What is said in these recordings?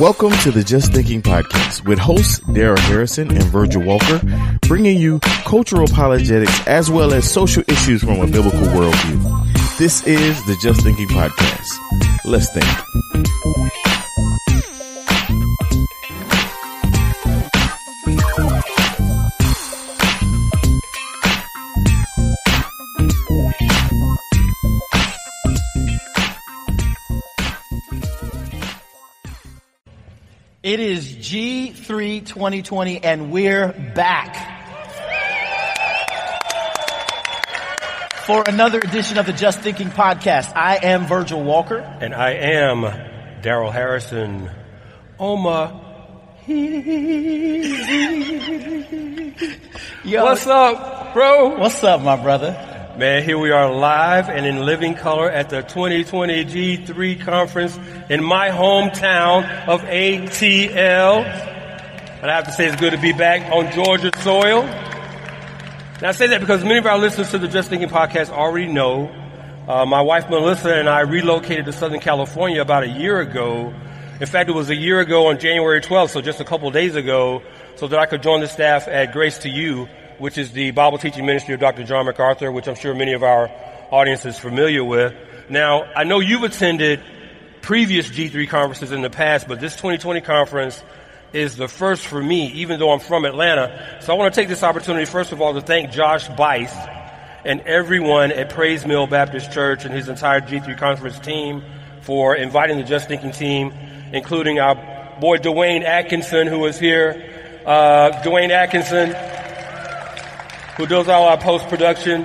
Welcome to the Just Thinking Podcast with hosts Daryl Harrison and Virgil Walker, bringing you cultural apologetics as well as social issues from a biblical worldview. This is the Just Thinking Podcast. Let's think. It is G3 2020 and we're back for another edition of the Just Thinking podcast. I am Virgil Walker. And I am Daryl Harrison. Oma. Yo, What's up, bro? what's up, my brother? Man, here we are live and in living color at the 2020 G3 conference in my hometown of ATL. And I have to say it's good to be back on Georgia soil. Now I say that because many of our listeners to the Just Thinking podcast already know uh, my wife Melissa and I relocated to Southern California about a year ago. In fact, it was a year ago on January 12th, so just a couple days ago, so that I could join the staff at Grace to You, which is the Bible teaching ministry of Dr. John MacArthur, which I'm sure many of our audience is familiar with. Now, I know you've attended previous G3 conferences in the past, but this 2020 conference is the first for me, even though I'm from Atlanta. So I want to take this opportunity, first of all, to thank Josh Buice and everyone at Pray's Mill Baptist Church and his entire G3 conference team for inviting the Just Thinking team, including our boy Dwayne Atkinson, who is here. Uh, Dwayne Atkinson, who does all our post production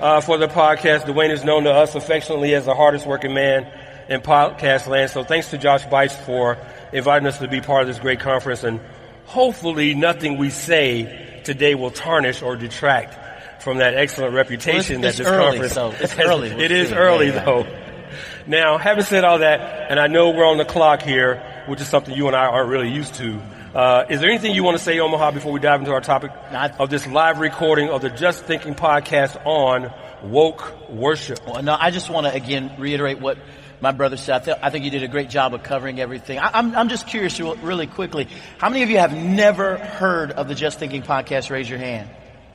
uh, for the podcast. Dwayne is known to us affectionately as the hardest working man in podcast land. So thanks to Josh Buice for inviting us to be part of this great conference. And hopefully nothing we say today will tarnish or detract from that excellent reputation Well, it's- that it's this early, conference so it's has. early. It is Yeah, early yeah. though. Now, having said all that, and I know we're on the clock here, which is something you and I aren't really used to. Uh, is there anything you want to say, Omaha, before we dive into our topic Not- of this live recording of the Just Thinking podcast on woke worship? Well, no, I just want to again reiterate what my brother said. I, th- I think you did a great job of covering everything. I, I'm, I'm just curious, really quickly, how many of you have never heard of the Just Thinking podcast? Raise your hand.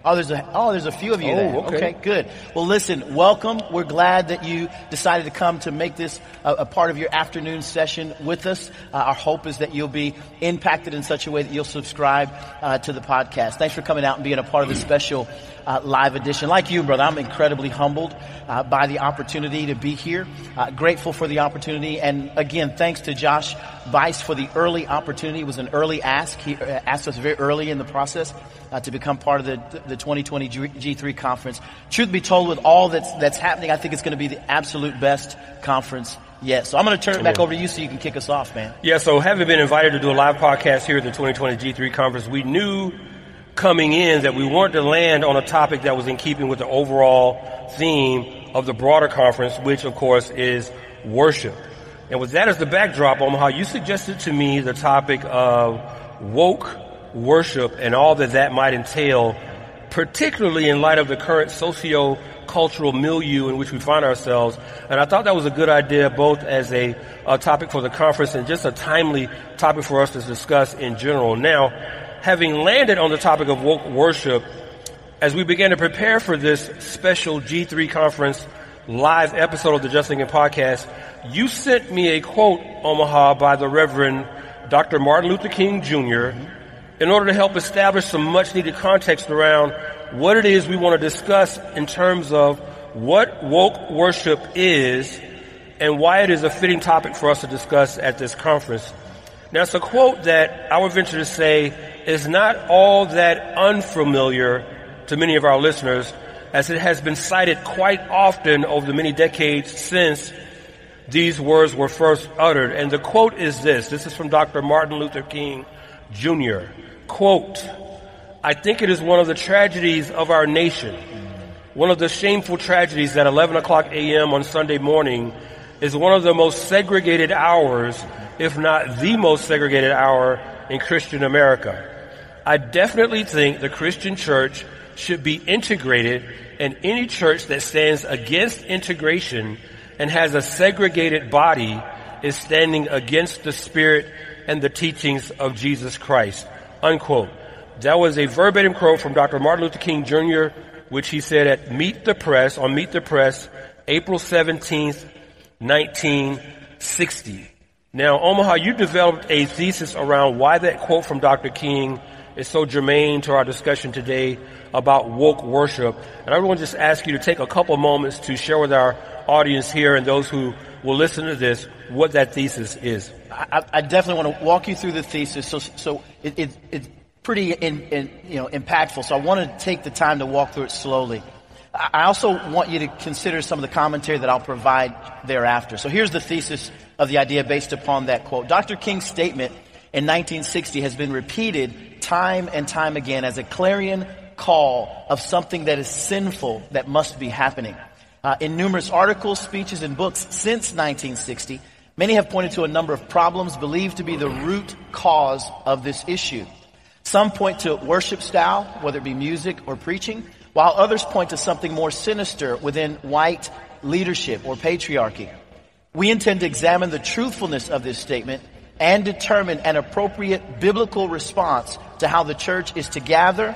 Oh, there's a oh, there's a few of you. Oh, there. okay. good. Well, listen, welcome. We're glad that you decided to come to make this a, a part of your afternoon session with us. Uh, our hope is that you'll be impacted in such a way that you'll subscribe uh, to the podcast. Thanks for coming out and being a part of this special uh, live edition. Like you, brother, I'm incredibly humbled uh, by the opportunity to be here. Uh, grateful for the opportunity, and again, thanks to Josh Buice for the early opportunity. It was an early ask. He uh, asked us very early in the process uh, to become part of the, the 2020 G- G3 conference. Truth be told, with all that's that's happening, I think it's going to be the absolute best conference yet. So I'm going to turn it back over to you so you can kick us off, man. Yeah, so having been invited to do a live podcast here at the 2020 G3 conference, we knew coming in that we weren't to land on a topic that was in keeping with the overall theme of the broader conference, which of course is worship. And with that as the backdrop, Omaha, you suggested to me the topic of woke worship and all that that might entail, particularly in light of the current socio-cultural milieu in which we find ourselves. And I thought that was a good idea, both as a, a topic for the conference and just a timely topic for us to discuss in general. Now, having landed on the topic of woke worship, as we began to prepare for this special G3 conference live episode of the Just Thinking podcast, you sent me a quote, Omaha, by the Reverend Dr. Martin Luther King Jr. in order to help establish some much needed context around what it is we want to discuss in terms of what woke worship is and why it is a fitting topic for us to discuss at this conference. Now, it's a quote that I would venture to say is not all that unfamiliar to many of our listeners, as it has been cited quite often over the many decades since these words were first uttered. And the quote is this. This is from Dr. Martin Luther King Jr. Quote, I think it is one of the tragedies of our nation, one of the shameful tragedies that 11 o'clock a.m. on Sunday morning is one of the most segregated hours, if not the most segregated hour in Christian America. I definitely think the Christian church should be integrated and any church that stands against integration and has a segregated body is standing against the spirit and the teachings of Jesus Christ. Unquote. That was a verbatim quote from Dr. Martin Luther King Jr., which he said at Meet the Press, on Meet the Press, April 17th, 1960. Now, Omaha, you developed a thesis around why that quote from Dr. King is so germane to our discussion today about woke worship. And I want to just ask you to take a couple moments to share with our audience here and those who will listen to this what that thesis is. I, I definitely want to walk you through the thesis. So, so it, it, it's pretty in, in, you know, impactful. So I want to take the time to walk through it slowly. I also want you to consider some of the commentary that I'll provide thereafter. So here's the thesis of the idea based upon that quote. Dr. King's statement in 1960 has been repeated time and time again as a clarion call of something that is sinful that must be happening. Uh, in numerous articles, speeches, and books since 1960, many have pointed to a number of problems believed to be the root cause of this issue. Some point to worship style, whether it be music or preaching, while others point to something more sinister within white leadership or patriarchy. We intend to examine the truthfulness of this statement and determine an appropriate biblical response to how the church is to gather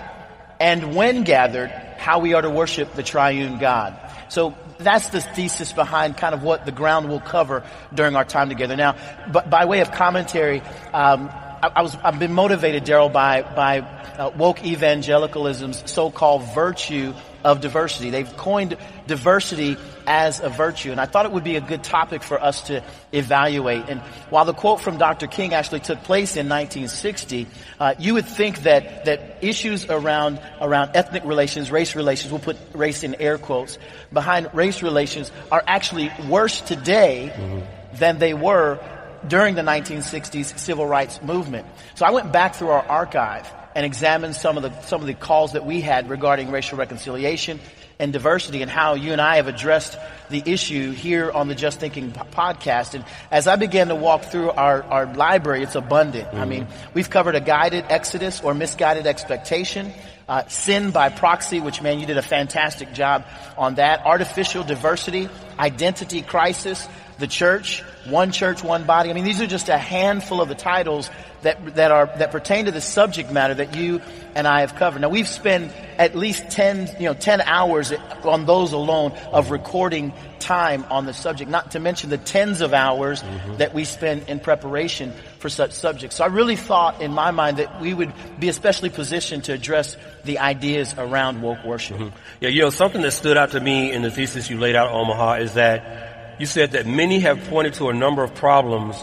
and when gathered, how we are to worship the triune God. So that's the thesis behind kind of what the ground will cover during our time together. Now, but by way of commentary, um, I, I, was I've been motivated, Daryl, by by uh, woke evangelicalism's so-called virtue of diversity. They've coined diversity as a virtue. And I thought it would be a good topic for us to evaluate. And while the quote from Dr. King actually took place in 1960, uh, you would think that, that issues around, around ethnic relations, race relations, we'll put race in air quotes, behind race relations are actually worse today mm-hmm. than they were during the 1960s civil rights movement. So I went back through our archive and examine some of the some of the calls that we had regarding racial reconciliation and diversity and how you and I have addressed the issue here on the Just Thinking podcast. And as I began to walk through our, our library, it's abundant. Mm-hmm. I mean, we've covered a guided exodus or misguided expectation. Uh, sin by proxy, which man, you did a fantastic job on that. Artificial diversity, identity crisis, the church, one church, one body. I mean, these are just a handful of the titles that, that are, that pertain to the subject matter that you and I have covered. Now we've spent at least 10, you know, 10 hours on those alone of recording time on the subject, not to mention the tens of hours mm-hmm. that we spend in preparation for such subjects. So I really thought in my mind that we would be especially positioned to address the ideas around woke worship. Mm-hmm. Yeah, you know, something that stood out to me in the thesis you laid out, Omaha, is that you said that many have pointed to a number of problems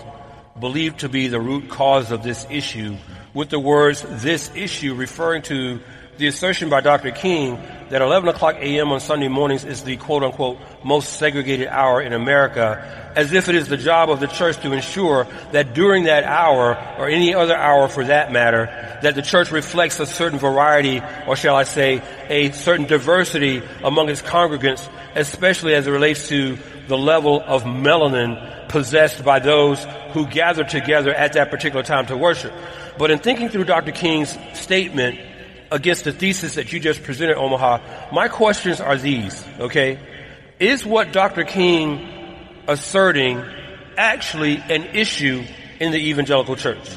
believed to be the root cause of this issue, with the words this issue referring to the assertion by Dr. King that 11 o'clock a.m. on Sunday mornings is the quote unquote most segregated hour in America, as if it is the job of the church to ensure that during that hour, or any other hour for that matter, that the church reflects a certain variety, or shall I say, a certain diversity among its congregants, especially as it relates to the level of melanin possessed by those who gather together at that particular time to worship. But in thinking through Dr. King's statement against the thesis that you just presented, Omaha, my questions are these, okay? Is what Dr. King asserting actually an issue in the evangelical church?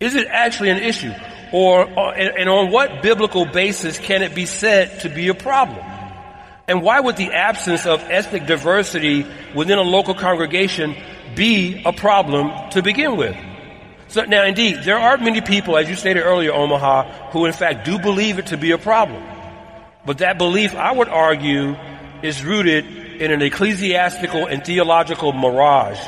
Is it actually an issue? Or, and on what biblical basis can it be said to be a problem? And why would the absence of ethnic diversity within a local congregation be a problem to begin with? So now indeed, there are many people, as you stated earlier, Omaha, who in fact do believe it to be a problem. But that belief, I would argue, is rooted in an ecclesiastical and theological mirage.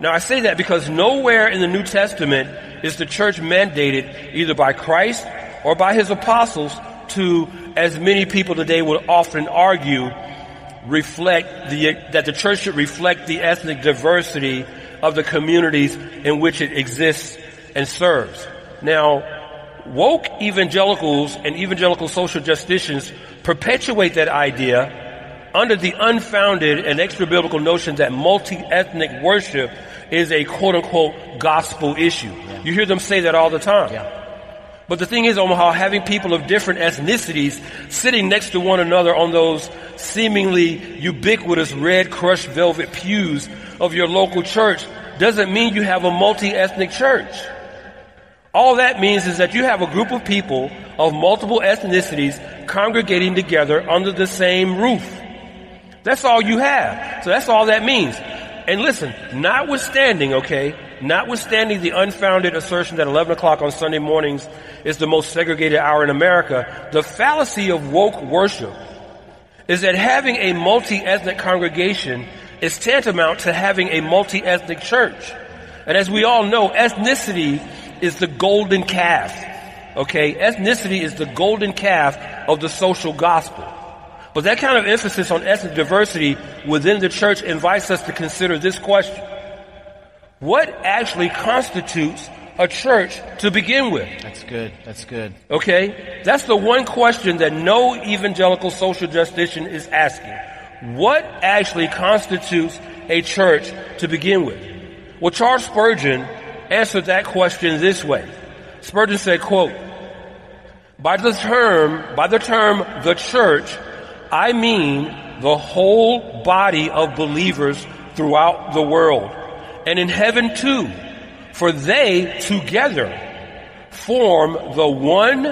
Now I say that because nowhere in the New Testament is the church mandated either by Christ or by his apostles to, as many people today would often argue, reflect the, that the church should reflect the ethnic diversity of the communities in which it exists and serves. Now, woke evangelicals and evangelical social justicians perpetuate that idea under the unfounded and extra-biblical notion that multi-ethnic worship is a quote-unquote gospel issue. Yeah. You hear them say that all the time. Yeah. But the thing is, Omaha, having people of different ethnicities sitting next to one another on those seemingly ubiquitous red crushed velvet pews of your local church doesn't mean you have a multi-ethnic church. All that means is that you have a group of people of multiple ethnicities congregating together under the same roof. That's all you have. So that's all that means. And listen, notwithstanding, okay, notwithstanding the unfounded assertion that 11 o'clock on Sunday mornings is the most segregated hour in America, the fallacy of woke worship is that having a multi-ethnic congregation is tantamount to having a multi-ethnic church. And as we all know, ethnicity is the golden calf. Okay? Ethnicity is the golden calf of the social gospel. But that kind of emphasis on ethnic diversity within the church invites us to consider this question. What actually constitutes a church to begin with? That's good. That's good. Okay? That's the one question that no evangelical social justician is asking. What actually constitutes a church to begin with? Well, Charles Spurgeon answered that question this way. Spurgeon said, quote, by the term, by the term the church, I mean the whole body of believers throughout the world and in heaven too, for they together form the one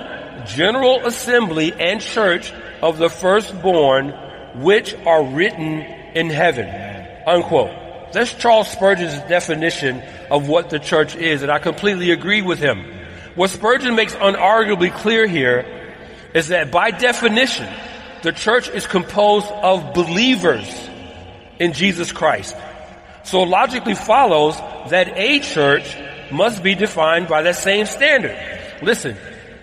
general assembly and church of the firstborn which are written in heaven. Unquote. That's Charles Spurgeon's definition of what the church is, and I completely agree with him. What Spurgeon makes unarguably clear here is that by definition, the church is composed of believers in Jesus Christ. So logically follows that a church must be defined by that same standard. Listen,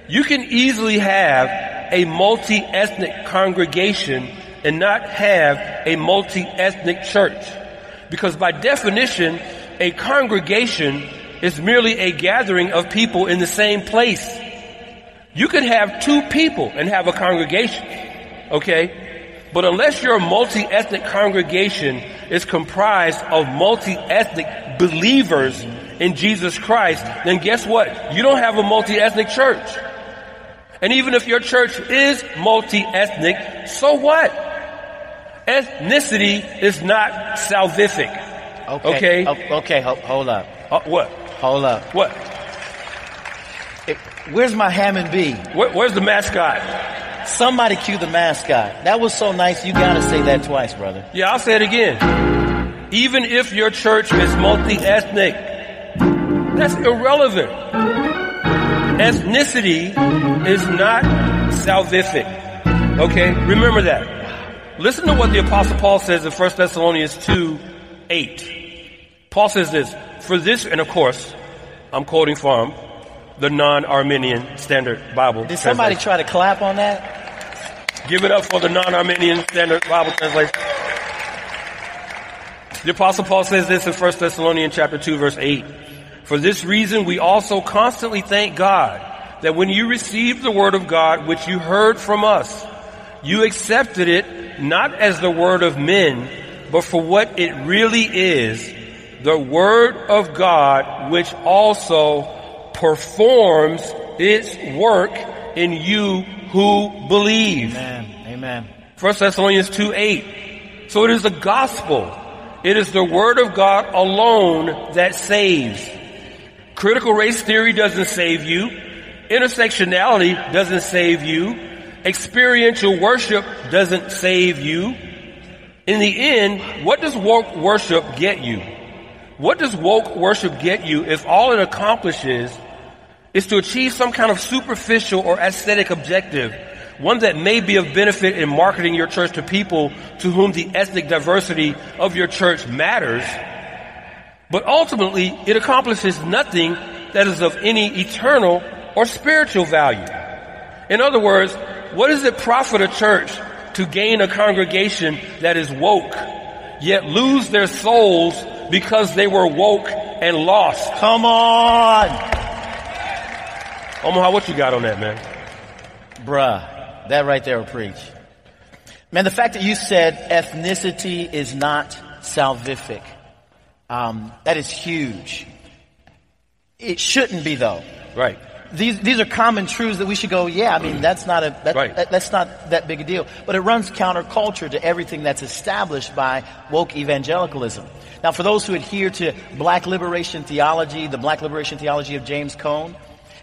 you can easily have a multi-ethnic congregation and not have a multi-ethnic church. Because by definition, a congregation is merely a gathering of people in the same place. You could have two people and have a congregation. Okay? But unless your multi-ethnic congregation is comprised of multi-ethnic believers in Jesus Christ, then guess what? You don't have a multi-ethnic church. And even if your church is multi-ethnic, so what? Ethnicity is not salvific. Okay. Okay. Okay. Hold, hold up. Uh, what? Hold up. What? It- where's my Hammond B? Where, where's the mascot? Somebody cue the mascot. That was so nice. You gotta say that twice, brother. Yeah, I'll say it again. Even if your church is multi-ethnic, that's irrelevant. Ethnicity is not salvific. Okay? Remember that. Listen to what the apostle Paul says in 1 Thessalonians 2, 8. Paul says this, for this, and of course, I'm quoting from the non-Arminian Standard Bible. Did somebody try to clap on that? Give it up for the non-Arminian Standard Bible translation. The apostle Paul says this in 1 Thessalonians chapter 2 verse 8. For this reason we also constantly thank God that when you received the word of God which you heard from us, you accepted it not as the word of men, but for what it really is, the word of God which also performs its work in you who believe. Amen. Amen. 1 Thessalonians 2 8. So it is the gospel. It is the word of God alone that saves. Critical race theory doesn't save you. Intersectionality doesn't save you. Experiential worship doesn't save you. In the end, what does woke worship get you? What does woke worship get you if all it accomplishes is to achieve some kind of superficial or aesthetic objective, one that may be of benefit in marketing your church to people to whom the ethnic diversity of your church matters, but ultimately it accomplishes nothing that is of any eternal or spiritual value. In other words, what does it profit a church to gain a congregation that is woke, yet lose their souls because they were woke and lost? Come on! Omaha, what you got on that, man? Bruh, that right there will preach. Man, the fact that you said ethnicity is not salvific, um, that is huge. It shouldn't be though. Right. these these are common truths that we should go. Yeah, I mean that's not a that, Right. that- that's not that big a deal. But it runs counterculture to everything that's established by woke evangelicalism. Now, for those who adhere to Black liberation theology, the Black liberation theology of James Cone,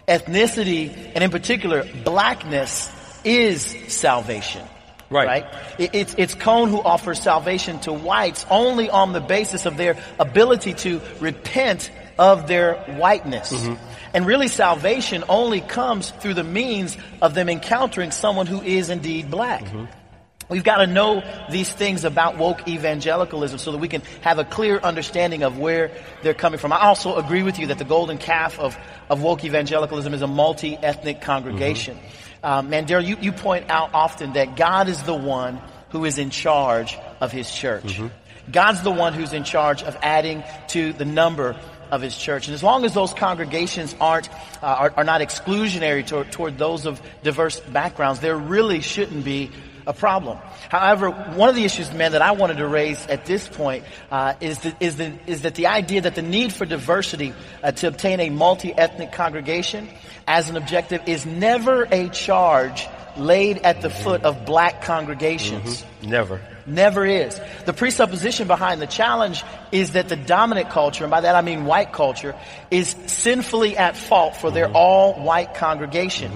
ethnicity and in particular blackness is salvation. Right. Right? It- It's, it's Cone who offers salvation to whites only on the basis of their ability to repent of their whiteness. Mm-hmm. And really salvation only comes through the means of them encountering someone who is indeed black. Mm-hmm. We've got to know these things about woke evangelicalism so that we can have a clear understanding of where they're coming from. I also agree with you that the golden calf of, of woke evangelicalism is a multi-ethnic congregation. Um, man, Daryl, you, you point out often that God is the one who is in charge of his church. God's the one who's in charge of adding to the number of his church. And as long as those congregations aren't, uh, are, are not exclusionary toward, toward those of diverse backgrounds, there really shouldn't be a problem. However, one of the issues, man, that I wanted to raise at this point uh, is, that, is, the, is that the idea that the need for diversity uh, to obtain a multi-ethnic congregation as an objective is never a charge laid at the foot of black congregations. Never. Never is. The presupposition behind the challenge is that the dominant culture, and by that I mean white culture, is sinfully at fault for their all white congregation.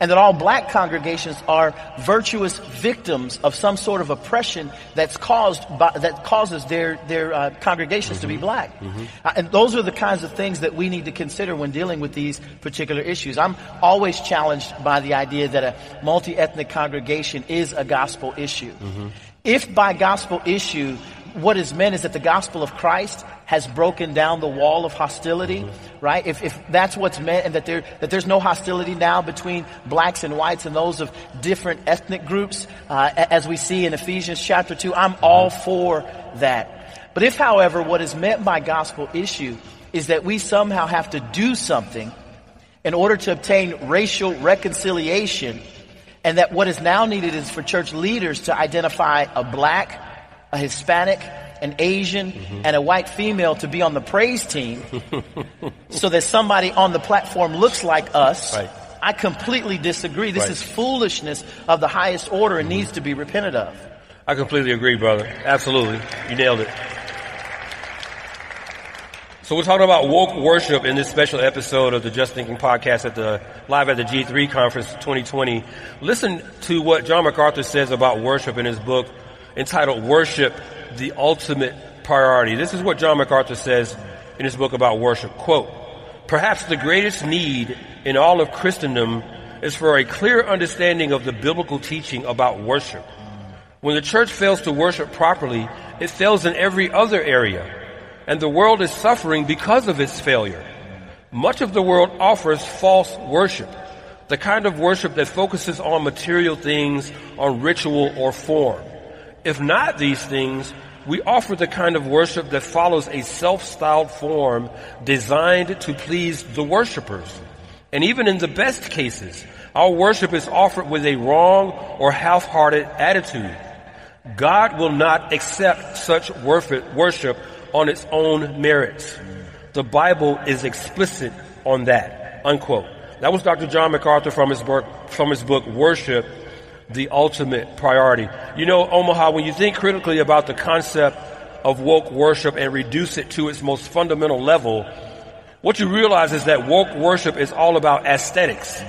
And that all black congregations are virtuous victims of some sort of oppression that's caused by, that causes their, their uh, congregations to be black. Uh, and those are the kinds of things that we need to consider when dealing with these particular issues. I'm always challenged by the idea that a multi-ethnic congregation is a gospel issue. If by gospel issue, what is meant is that the gospel of Christ has broken down the wall of hostility, right? If, if that's what's meant and that there, that there's no hostility now between blacks and whites and those of different ethnic groups, uh, as we see in Ephesians chapter 2, I'm all for that. But if, however, what is meant by gospel issue is that we somehow have to do something in order to obtain racial reconciliation, and that what is now needed is for church leaders to identify a black, a Hispanic, an Asian, mm-hmm. and a white female to be on the praise team so that somebody on the platform looks like us. Right. I completely disagree. This Right. is foolishness of the highest order and mm-hmm. needs to be repented of. I completely agree, brother. Absolutely. You nailed it. So we're talking about woke worship in this special episode of the Just Thinking podcast at the live at the G3 conference 2020. Listen to what John MacArthur says about worship in his book entitled Worship, the Ultimate Priority. This is what John MacArthur says in his book about worship. Quote, Perhaps the greatest need in all of Christendom is for a clear understanding of the biblical teaching about worship. When the church fails to worship properly, it fails in every other area, and the world is suffering because of its failure. Much of the world offers false worship, the kind of worship that focuses on material things, on ritual or form. If not these things, we offer the kind of worship that follows a self-styled form designed to please the worshipers. And even in the best cases, our worship is offered with a wrong or half-hearted attitude. God will not accept such worship on its own merits. The Bible is explicit on that. Unquote. That was Dr. John MacArthur from his book, from his book Worship, the Ultimate Priority. You know, Omaha, when you think critically about the concept of woke worship and reduce it to its most fundamental level, what you realize is that woke worship is all about aesthetics.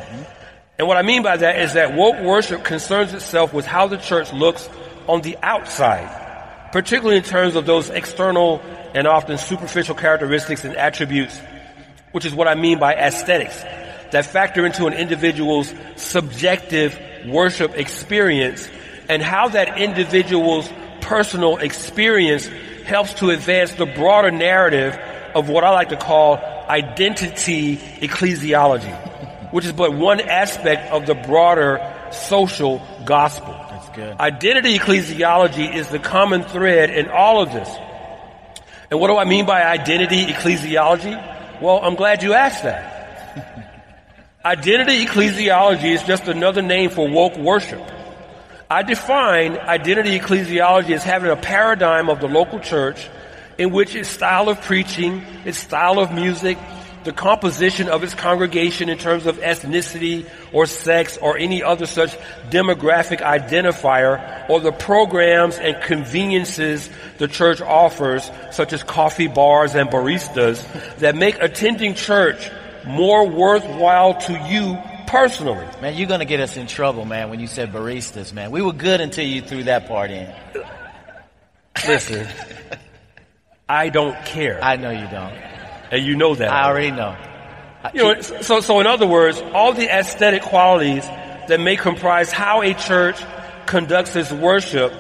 And what I mean by that is that woke worship concerns itself with how the church looks on the outside, particularly in terms of those external and often superficial characteristics and attributes, which is what I mean by aesthetics, that factor into an individual's subjective worship experience and how that individual's personal experience helps to advance the broader narrative of what I like to call identity ecclesiology, which is but one aspect of the broader social gospel. That's good. Identity ecclesiology is the common thread in all of this. And what do I mean by identity ecclesiology? Well, I'm glad you asked that. Identity ecclesiology is just another name for woke worship. I define identity ecclesiology as having a paradigm of the local church in which its style of preaching, its style of music, the composition of its congregation in terms of ethnicity or sex or any other such demographic identifier or the programs and conveniences the church offers, such as coffee bars and baristas, that make attending church more worthwhile to you personally. Man, you're going to get us in trouble, man, when you said baristas, man. We were good until you threw that part in. Listen, I don't care. I know you don't. And you know that. I already know. You know, so, so in other words, all the aesthetic qualities that may comprise how a church conducts its worship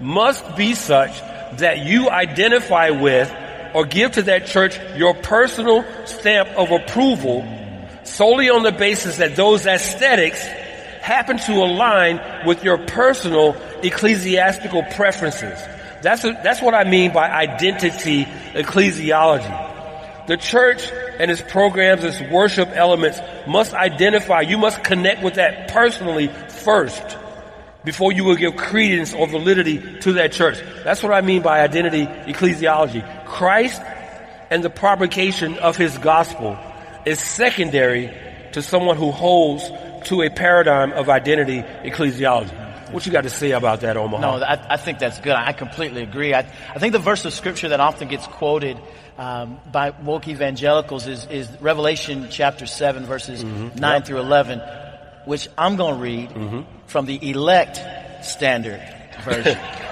must be such that you identify with or give to that church your personal stamp of approval solely on the basis that those aesthetics happen to align with your personal ecclesiastical preferences. That's, a, that's what I mean by identity ecclesiology. The church and its programs, its worship elements must identify, you must connect with that personally first before you will give credence or validity to that church. That's what I mean by identity ecclesiology. Christ and the propagation of his gospel is secondary to someone who holds to a paradigm of identity ecclesiology. What you got to say about that, Omaha? No, I, I think that's good. I completely agree. I, I, think the verse of scripture that often gets quoted um, by woke evangelicals is, is, Revelation chapter 7, verses mm-hmm. 9 yep. through 11, which I'm going to read mm-hmm. from the elect standard version.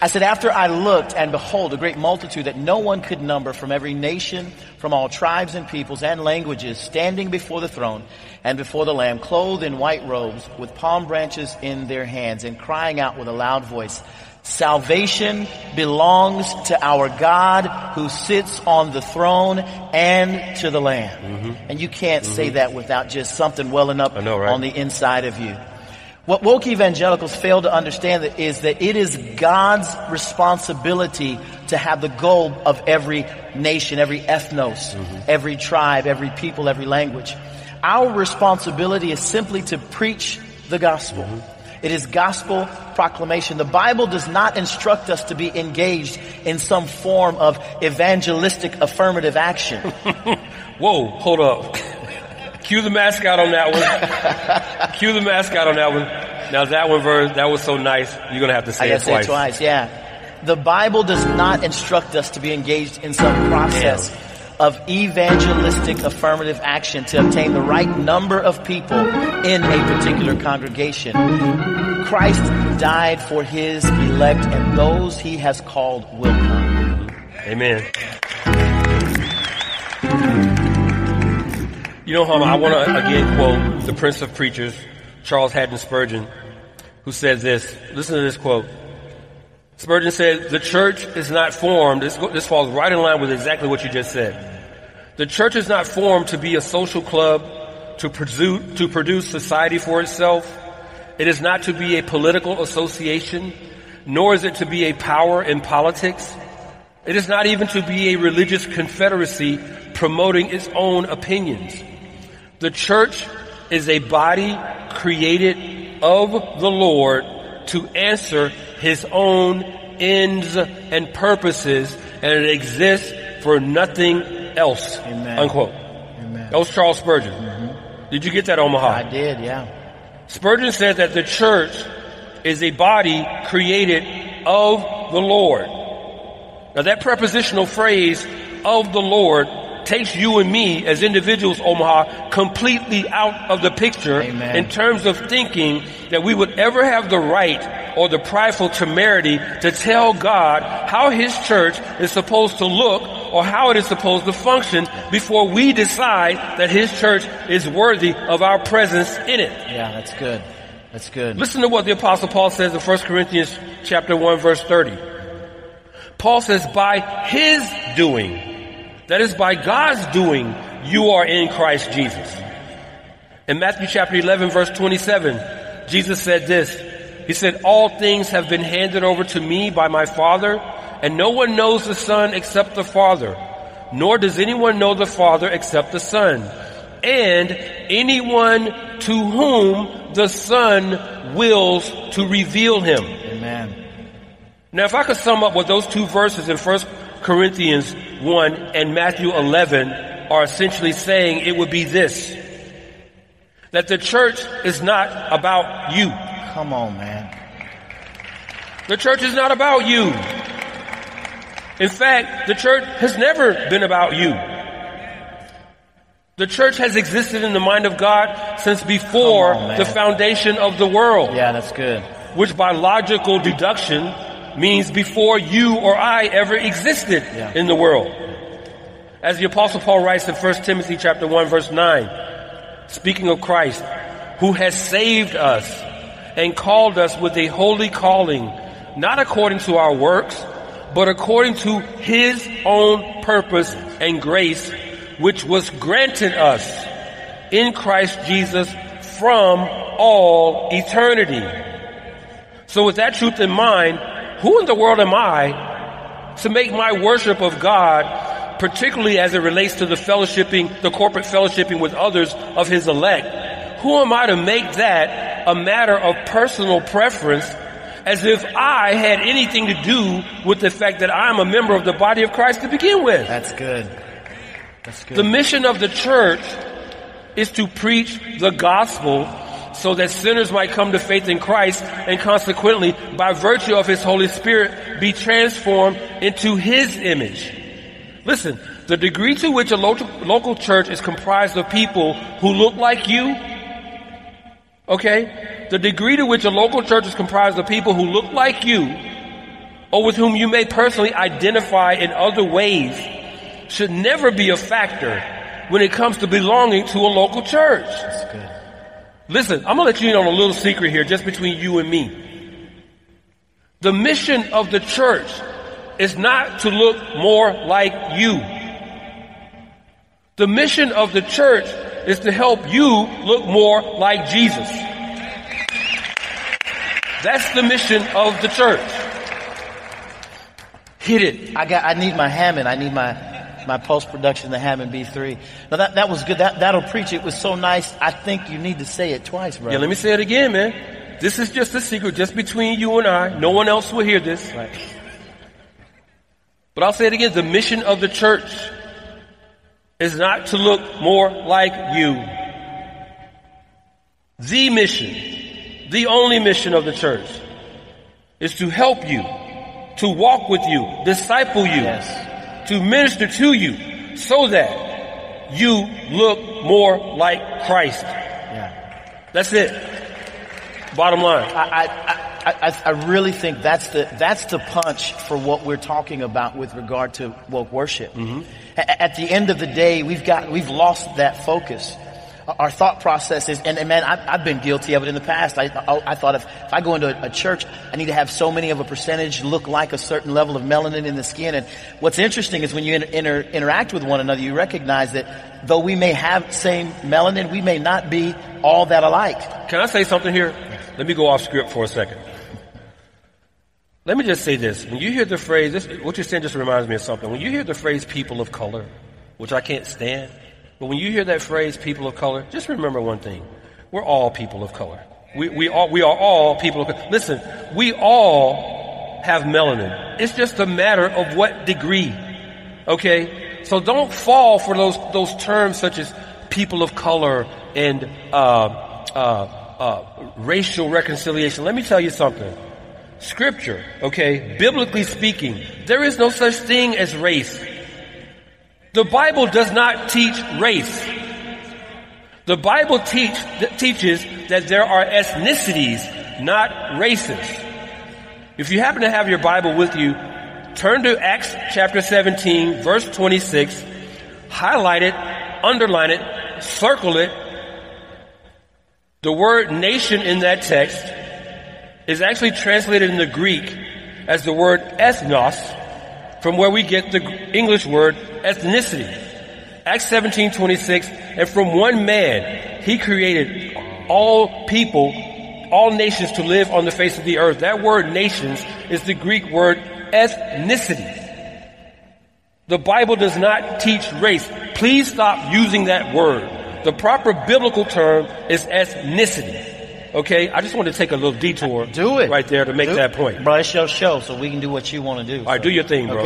I said, after I looked and behold a great multitude that no one could number from every nation, from all tribes and peoples and languages, standing before the throne and before the Lamb, clothed in white robes, with palm branches in their hands, and crying out with a loud voice, Salvation belongs to our God who sits on the throne and to the Lamb. Mm-hmm. And you can't mm-hmm. say that without just something welling up know, right? on the inside of you. What woke evangelicals fail to understand is that it is God's responsibility to have the goal of every nation, every ethnos, mm-hmm. every tribe, every people, every language. Our responsibility is simply to preach the gospel. Mm-hmm. It is gospel proclamation. The Bible does not instruct us to be engaged in some form of evangelistic affirmative action. Whoa, hold up. Cue the mascot on that one. Cue the mascot on that one. Now that one verse, that was so nice. You're gonna have to say I it twice. Say it twice, yeah. The Bible does not instruct us to be engaged in some process Damn. of evangelistic affirmative action to obtain the right number of people in a particular congregation. Christ died for his elect and those he has called will come. Amen. You know, Hama, I want to again quote the Prince of Preachers, Charles Haddon Spurgeon, who says this. Listen to this quote. Spurgeon said, the church is not formed, this, this falls right in line with exactly what you just said. The church is not formed to be a social club, to produce, to produce society for itself. It is not to be a political association, nor is it to be a power in politics. It is not even to be a religious confederacy promoting its own opinions. The church is a body created of the Lord to answer his own ends and purposes and it exists for nothing else. Amen. Unquote. Amen. That was Charles Spurgeon. Mm-hmm. Did you get that, Omaha? I did, yeah. Spurgeon said that the church is a body created of the Lord. Now that prepositional phrase of the Lord takes you and me as individuals, Omaha, completely out of the picture Amen. in terms of thinking that we would ever have the right or the prideful temerity to tell God how His church is supposed to look or how it is supposed to function before we decide that His church is worthy of our presence in it. Yeah, that's good. That's good. Listen to what the apostle Paul says in 1 Corinthians chapter 1 verse 30. Paul says, by his doing, that is by God's doing, you are in Christ Jesus. In Matthew chapter 11 verse 27, Jesus said this. He said, all things have been handed over to me by my Father, and no one knows the Son except the Father, nor does anyone know the Father except the Son, and anyone to whom the Son wills to reveal him. Amen. Now if I could sum up what those two verses in first Corinthians 1 and Matthew 11 are essentially saying it would be this. That the church is not about you. Come on, man. The church is not about you. In fact, the church has never been about you. The church has existed in the mind of God since before on, the foundation of the world. Yeah, that's good. Which by logical deduction means before you or I ever existed Yeah. in the world. As the apostle Paul writes in 1 Timothy chapter 1 verse 9, speaking of Christ, who has saved us and called us with a holy calling, not according to our works, but according to his own purpose and grace, which was granted us in Christ Jesus from all eternity. So with that truth in mind, who in the world am I to make my worship of God, particularly as it relates to the fellowshipping, the corporate fellowshipping with others of his elect, who am I to make that a matter of personal preference as if I had anything to do with the fact that I'm a member of the body of Christ to begin with? That's good. That's good. The mission of the church is to preach the gospel so that sinners might come to faith in Christ and consequently, by virtue of His Holy Spirit, be transformed into His image. Listen, the degree to which a local, church is comprised of people who look like you, okay? The degree to which a local church is comprised of people who look like you or with whom you may personally identify in other ways should never be a factor when it comes to belonging to a local church. Listen, I'm gonna let you in on a little secret here just between you and me. The mission of the church is not to look more like you. The mission of the church is to help you look more like Jesus. That's the mission of the church. Hit it. I got. I need my Hammond. I need my my post production, the Hammond B3. Now that that was good. That that'll preach. It was so nice. I think you need to say it twice, bro. Yeah, let me say it again, man. This is just a secret, just between you and I. No one else will hear this. Right. But I'll say it again. The mission of the church is not to look more like you. The mission, the only mission of the church is to help you, to walk with you, disciple you, Yes. To minister to you so that you look more like Christ. Yeah. That's it. Bottom line. I, I, I, I- really think that's the, that's the punch for what we're talking about with regard to woke worship. Mm-hmm. A- At the end of the day, we've got, we've lost that focus. Our thought process is, and, and man, I've, I've been guilty of it in the past. I, I, I thought if, if I go into a, a church, I need to have so many of a percentage look like a certain level of melanin in the skin. And what's interesting is when you inter, inter, interact with one another, you recognize that though we may have same melanin, we may not be all that alike. Can I say something here? Let me go off script for a second. Let me just say this. When you hear the phrase, this, what you're saying just reminds me of something. When you hear the phrase people of color, which I can't stand, but when you hear that phrase people of color, just remember one thing. We're all people of color. We, we, are, we are all people of color. Listen, we all have melanin. It's just a matter of what degree. Okay? So don't fall for those, those terms such as people of color and, uh, uh, uh, racial reconciliation. Let me tell you something. Scripture, okay, biblically speaking, there is no such thing as race. The Bible does not teach race. The Bible teach, teaches that there are ethnicities, not races. If you happen to have your Bible with you, turn to Acts chapter 17, verse 26, highlight it, underline it, circle it. The word nation in that text is actually translated in the Greek as the word ethnos, from where we get the English word ethnicity. Acts 17, 26, and from one man, he created all people, all nations to live on the face of the earth. That word nations is the Greek word ethnicity. The Bible does not teach race. Please stop using that word. The proper biblical term is ethnicity. Okay, I just want to take a little detour. Do it. right there to make Do- that point. Bro, it's your show, so we can do what you want to do. All right, do your thing, bro.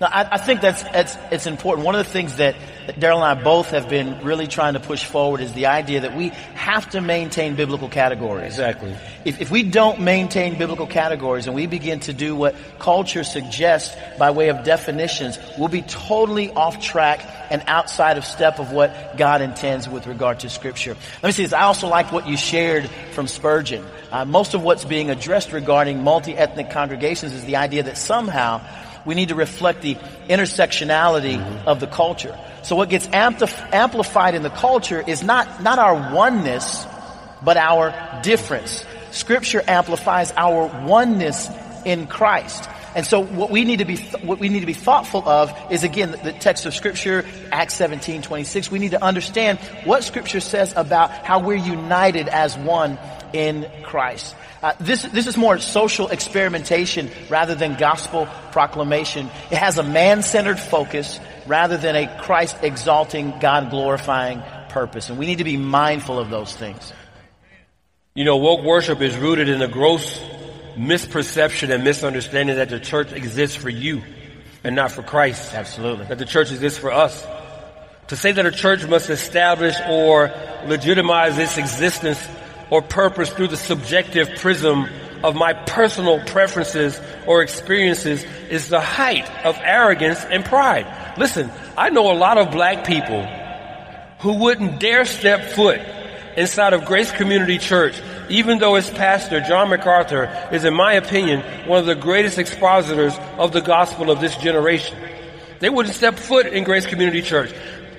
No, I, I think that's, that's it's important. One of the things that, that Daryl and I both have been really trying to push forward is the idea that we have to maintain biblical categories. Exactly. If, if we don't maintain biblical categories and we begin to do what culture suggests by way of definitions, we'll be totally off track and outside of step of what God intends with regard to Scripture. Let me see this. I also like what you shared from Spurgeon. Uh, most of what's being addressed regarding multi-ethnic congregations is the idea that somehow we need to reflect the intersectionality mm-hmm. of the culture. So what gets ampli- amplified in the culture is not, not our oneness, but our difference. Scripture amplifies our oneness in Christ. And so what we need to be, what we need to be thoughtful of is again, the, the text of scripture, Acts 17, 26. We need to understand what scripture says about how we're united as one in Christ. Uh, this, this is more social experimentation rather than gospel proclamation. It has a man-centered focus rather than a Christ exalting, God glorifying purpose. And we need to be mindful of those things. You know, woke worship is rooted in a gross misperception and misunderstanding that the church exists for you and not for Christ. Absolutely. That the church exists for us. To say that a church must establish or legitimize its existence or purpose through the subjective prism of my personal preferences or experiences is the height of arrogance and pride. Listen, I know a lot of black people who wouldn't dare step foot inside of Grace Community Church, even though its pastor, John MacArthur, is in my opinion, one of the greatest expositors of the gospel of this generation. They wouldn't step foot in Grace Community Church.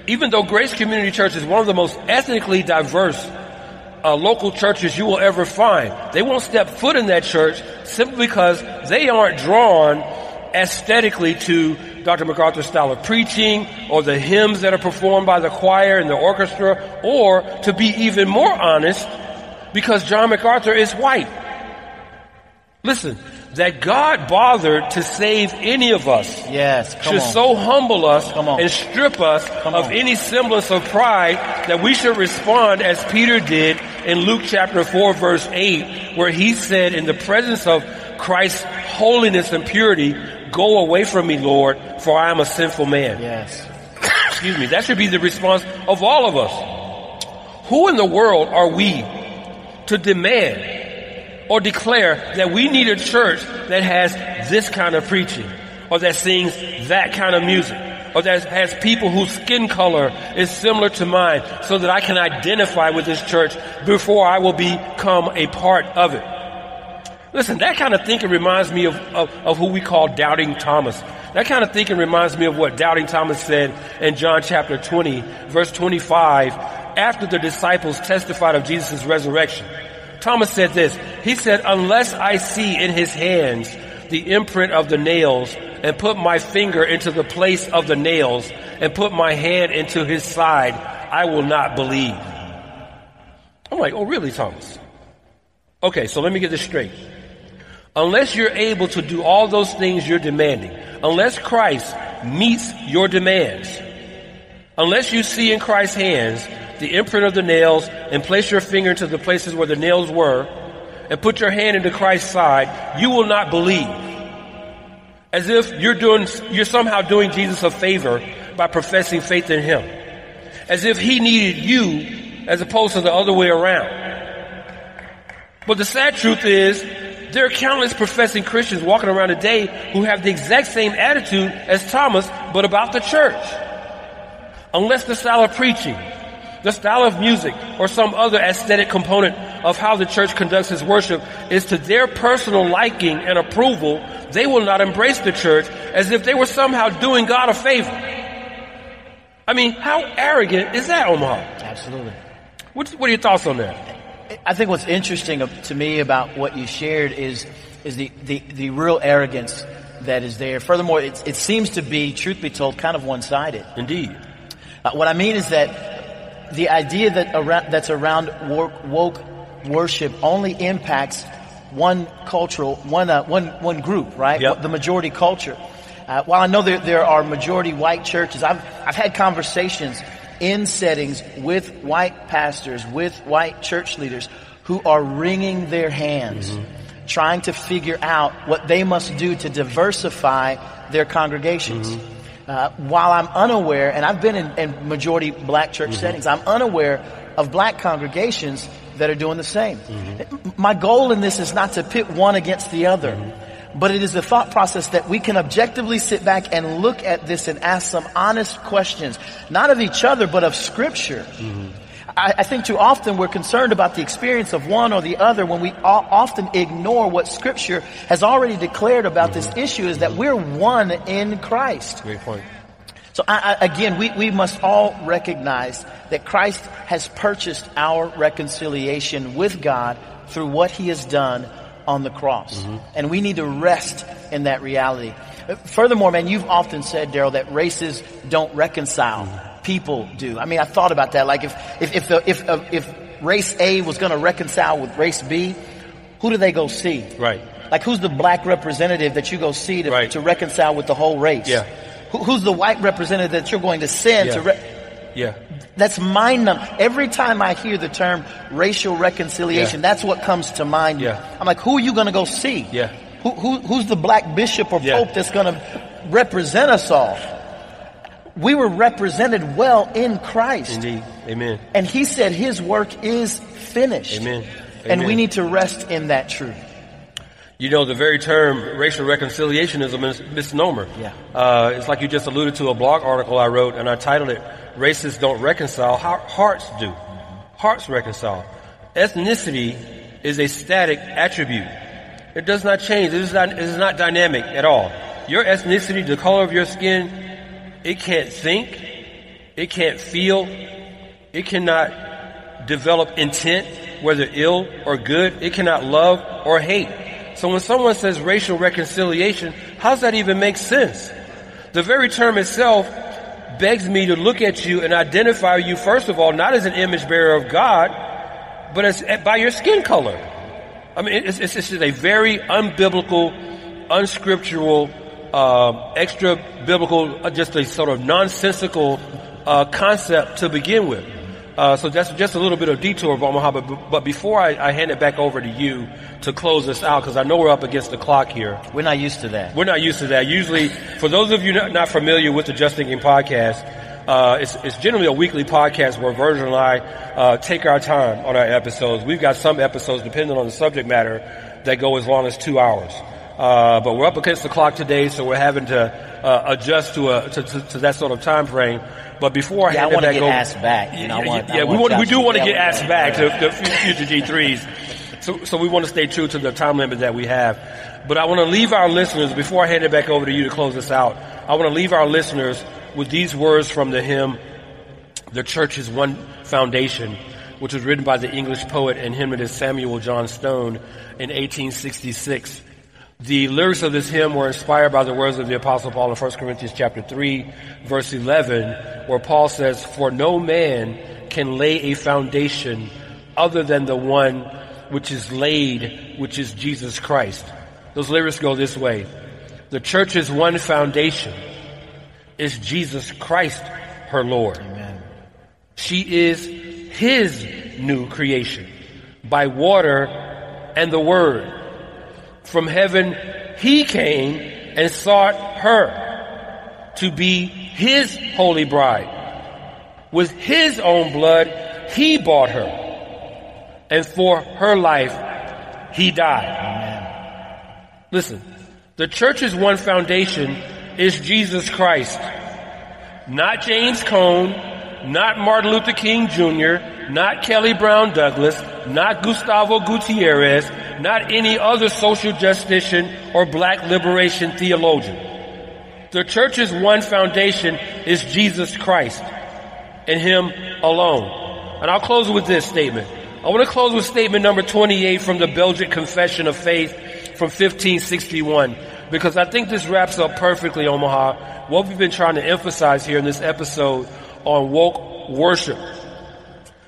Even though Grace Community Church is one of the most ethnically diverse uh, local churches you will ever find. They won't step foot in that church simply because they aren't drawn aesthetically to Dr. MacArthur's style of preaching or the hymns that are performed by the choir and the orchestra, or to be even more honest, because John MacArthur is white. Listen, that God bothered to save any of us yes, should on. so humble us and strip us of any semblance of pride that we should respond as Peter did in Luke chapter 4 verse 8 where he said in the presence of Christ's holiness and purity, go away from me, Lord, for I am a sinful man. Yes. Excuse me. That should be the response of all of us. Who in the world are we to demand or declare that we need a church that has this kind of preaching or that sings that kind of music or that has people whose skin color is similar to mine so that I can identify with this church before I will become a part of it. Listen, that kind of thinking reminds me of, of, of, who we call Doubting Thomas. That kind of thinking reminds me of what Doubting Thomas said in John chapter 20, verse 25, after the disciples testified of Jesus' resurrection. Thomas said this. He said, unless I see in his hands the imprint of the nails and put my finger into the place of the nails and put my hand into his side, I will not believe. I'm like, oh really, Thomas? Okay, so let me get this straight. Unless you're able to do all those things you're demanding, unless Christ meets your demands, unless you see in Christ's hands the imprint of the nails and place your finger into the places where the nails were and put your hand into Christ's side, you will not believe. As if you're doing, you're somehow doing Jesus a favor by professing faith in Him. As if He needed you as opposed to the other way around. But the sad truth is, there are countless professing Christians walking around today who have the exact same attitude as Thomas, but about the church. Unless the style of preaching, the style of music or some other aesthetic component of how the church conducts its worship is to their personal liking and approval, they will not embrace the church as if they were somehow doing God a favor. I mean, how arrogant is that, Omaha? Absolutely. What, what are your thoughts on that? I think what's interesting to me about what you shared is is the, the, the real arrogance that is there. Furthermore, it, it seems to be, truth be told, kind of one-sided. Indeed. Uh, what I mean is that the idea that around, that's around woke worship only impacts one cultural, one, uh, one, one group, right? Yep. The majority culture. Uh, while I know there, there are majority white churches, I've, I've had conversations in settings with white pastors, with white church leaders who are wringing their hands mm-hmm. trying to figure out what they must do to diversify their congregations. Mm-hmm. Uh, while I'm unaware, and I've been in, in majority black church mm-hmm. settings, I'm unaware of black congregations that are doing the same. Mm-hmm. My goal in this is not to pit one against the other, mm-hmm. but it is the thought process that we can objectively sit back and look at this and ask some honest questions, not of each other, but of scripture. Mm-hmm. I, I, think too often we're concerned about the experience of one or the other when we often ignore what scripture has already declared about this mm-hmm. issue is that we're one in Christ. Great point. So I, I, again, we, we must all recognize that Christ has purchased our reconciliation with God through what he has done on the cross. Mm-hmm. And we need to rest in that reality. Furthermore, man, you've often said, Darrell, that races don't reconcile. Mm-hmm. People do. I mean, I thought about that. Like if, if, if, the, if, uh, if race A was going to reconcile with race B, who do they go see? Right. Like who's the black representative that you go see to, right. to reconcile with the whole race? Yeah who's the white representative that you're going to send yeah. to re- yeah. That's mind numbing. Every time I hear the term racial reconciliation, yeah. that's what comes to mind. Yeah. I'm like, who are you going to go see? Yeah. Who, who, who's the black bishop or pope that's going to represent us all? We were represented well in Christ. Indeed. Amen. And he said his work is finished. Amen. Amen. And we need to rest in that truth. You know, the very term racial reconciliation is a mis- misnomer. Yeah. Uh, it's like you just alluded to a blog article I wrote, and I titled it "Racists Don't Reconcile, Hearts Do." Hearts reconcile. Ethnicity is a static attribute. It does not change. It is not, it is not dynamic at all. Your ethnicity, the color of your skin, it can't think, it can't feel, it cannot develop intent, whether ill or good. It cannot love or hate. So when someone says racial reconciliation, how does that even make sense? The very term itself begs me to look at you and identify you, first of all, not as an image bearer of God, but as by your skin color. I mean, it's, it's, it's a very unbiblical, unscriptural, uh, extra biblical, uh, just a sort of nonsensical uh, concept to begin with. Uh, so that's just a little bit of detour, Omaha. But, but before I, I, hand it back over to you to close this out, because I know we're up against the clock here. We're not used to that. We're not used to that. Usually, for those of you not, not familiar with the Just Thinking podcast, uh, it's, it's, generally a weekly podcast where Virgil and I uh, take our time on our episodes. We've got some episodes, depending on the subject matter, that go as long as two hours. Uh, but we're up against the clock today, so we're having to uh, adjust to, a, to, to, to, that sort of time frame. But before yeah, I hand I it back over, asked back. You know, yeah, want, yeah we want we do want to get asked back to, to future G3s. So, so we want to stay true to the time limit that we have. But I want to leave our listeners, before I hand it back over to you to close this out, I want to leave our listeners with these words from the hymn, The Church is One Foundation, which was written by the English poet and hymnist Samuel John Stone in 1866. The lyrics of this hymn were inspired by the words of the apostle Paul in 1 Corinthians chapter 3 verse 11 where Paul says, for no man can lay a foundation other than the one which is laid, which is Jesus Christ. Those lyrics go this way. The church's one foundation is Jesus Christ, her Lord. Amen. She is his new creation by water and the word. From heaven, he came and sought her to be his holy bride. With his own blood, he bought her. And for her life, he died. Listen, the church's one foundation is Jesus Christ. Not James Cone, not Martin Luther King Jr., not Kelly Brown Douglas, not Gustavo Gutierrez, not any other social justician or black liberation theologian. The church's one foundation is Jesus Christ and Him alone. And I'll close with this statement. I want to close with statement number 28 from the Belgian Confession of Faith from 1561 because I think this wraps up perfectly, Omaha, what we've been trying to emphasize here in this episode on woke worship.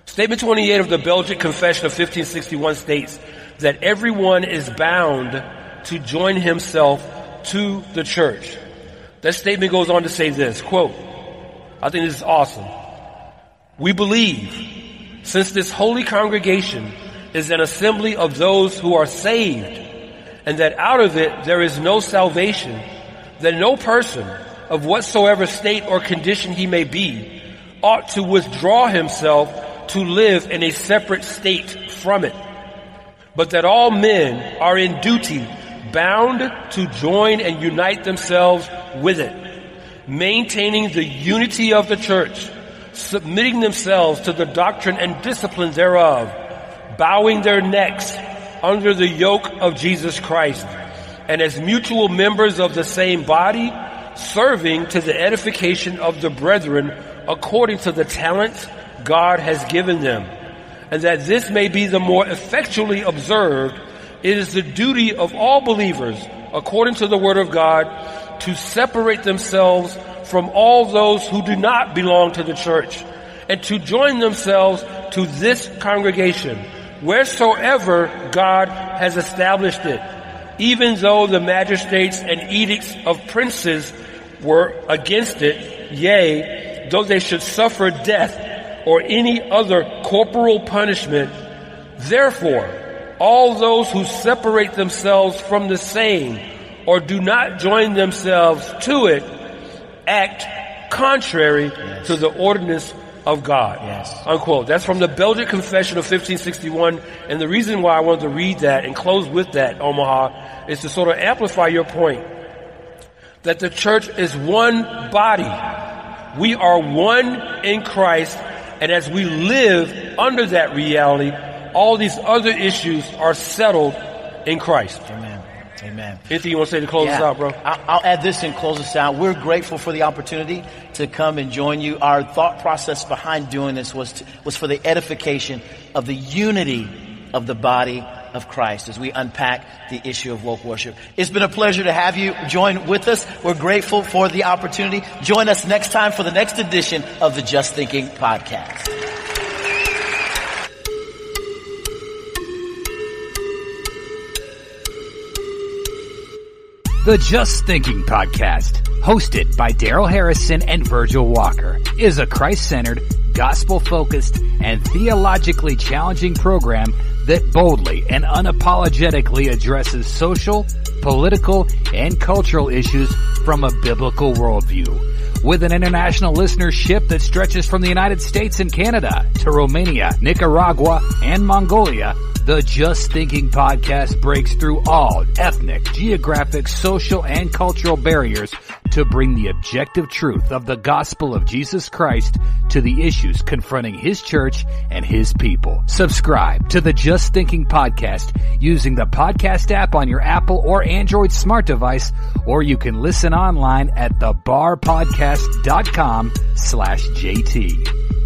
Statement 28 of the Belgian Confession of 1561 states that everyone is bound to join himself to the church. That statement goes on to say this, quote, I think this is awesome. We believe, since this holy congregation is an assembly of those who are saved, and that out of it there is no salvation, that no person of whatsoever state or condition he may be ought to withdraw himself to live in a separate state from it, but that all men are in duty bound to join and unite themselves with it, maintaining the unity of the church, submitting themselves to the doctrine and discipline thereof, bowing their necks under the yoke of Jesus Christ, and as mutual members of the same body, serving to the edification of the brethren according to the talents God has given them. And that this may be the more effectually observed, it is the duty of all believers, according to the word of God, to separate themselves from all those who do not belong to the church and to join themselves to this congregation wheresoever God has established it, even though the magistrates and edicts of princes were against it, yea, though they should suffer death or any other corporal punishment. Therefore, all those who separate themselves from the same or do not join themselves to it act contrary yes. to the ordinance of God. Yes. Unquote. That's from the Belgic Confession of 1561. And the reason why I wanted to read that and close with that, Omaha, is to sort of amplify your point that the church is one body. We are one in Christ. And as we live under that reality, all these other issues are settled in Christ. Amen. Amen. Anything you want to say to close yeah. us out, bro? I'll add this and close us out. We're grateful for the opportunity to come and join you. Our thought process behind doing this was to, was for the edification of the unity of the body of Christ as we unpack the issue of woke worship. It's been a pleasure to have you join with us. We're grateful for the opportunity. Join us next time for the next edition of the Just Thinking podcast. The Just Thinking Podcast, hosted by Darrell Harrison and Virgil Walker, is a Christ-centered, gospel-focused, and theologically challenging program that boldly and unapologetically addresses social, political, and cultural issues from a biblical worldview. With an international listenership that stretches from the United States and Canada to Romania, Nicaragua, and Mongolia, the Just Thinking podcast breaks through all ethnic, geographic, social, and cultural barriers to bring the objective truth of the gospel of Jesus Christ to the issues confronting his church and his people. Subscribe to the Just Thinking podcast using the podcast app on your Apple or Android smart device, or you can listen online at thebarpodcast.com slash JT.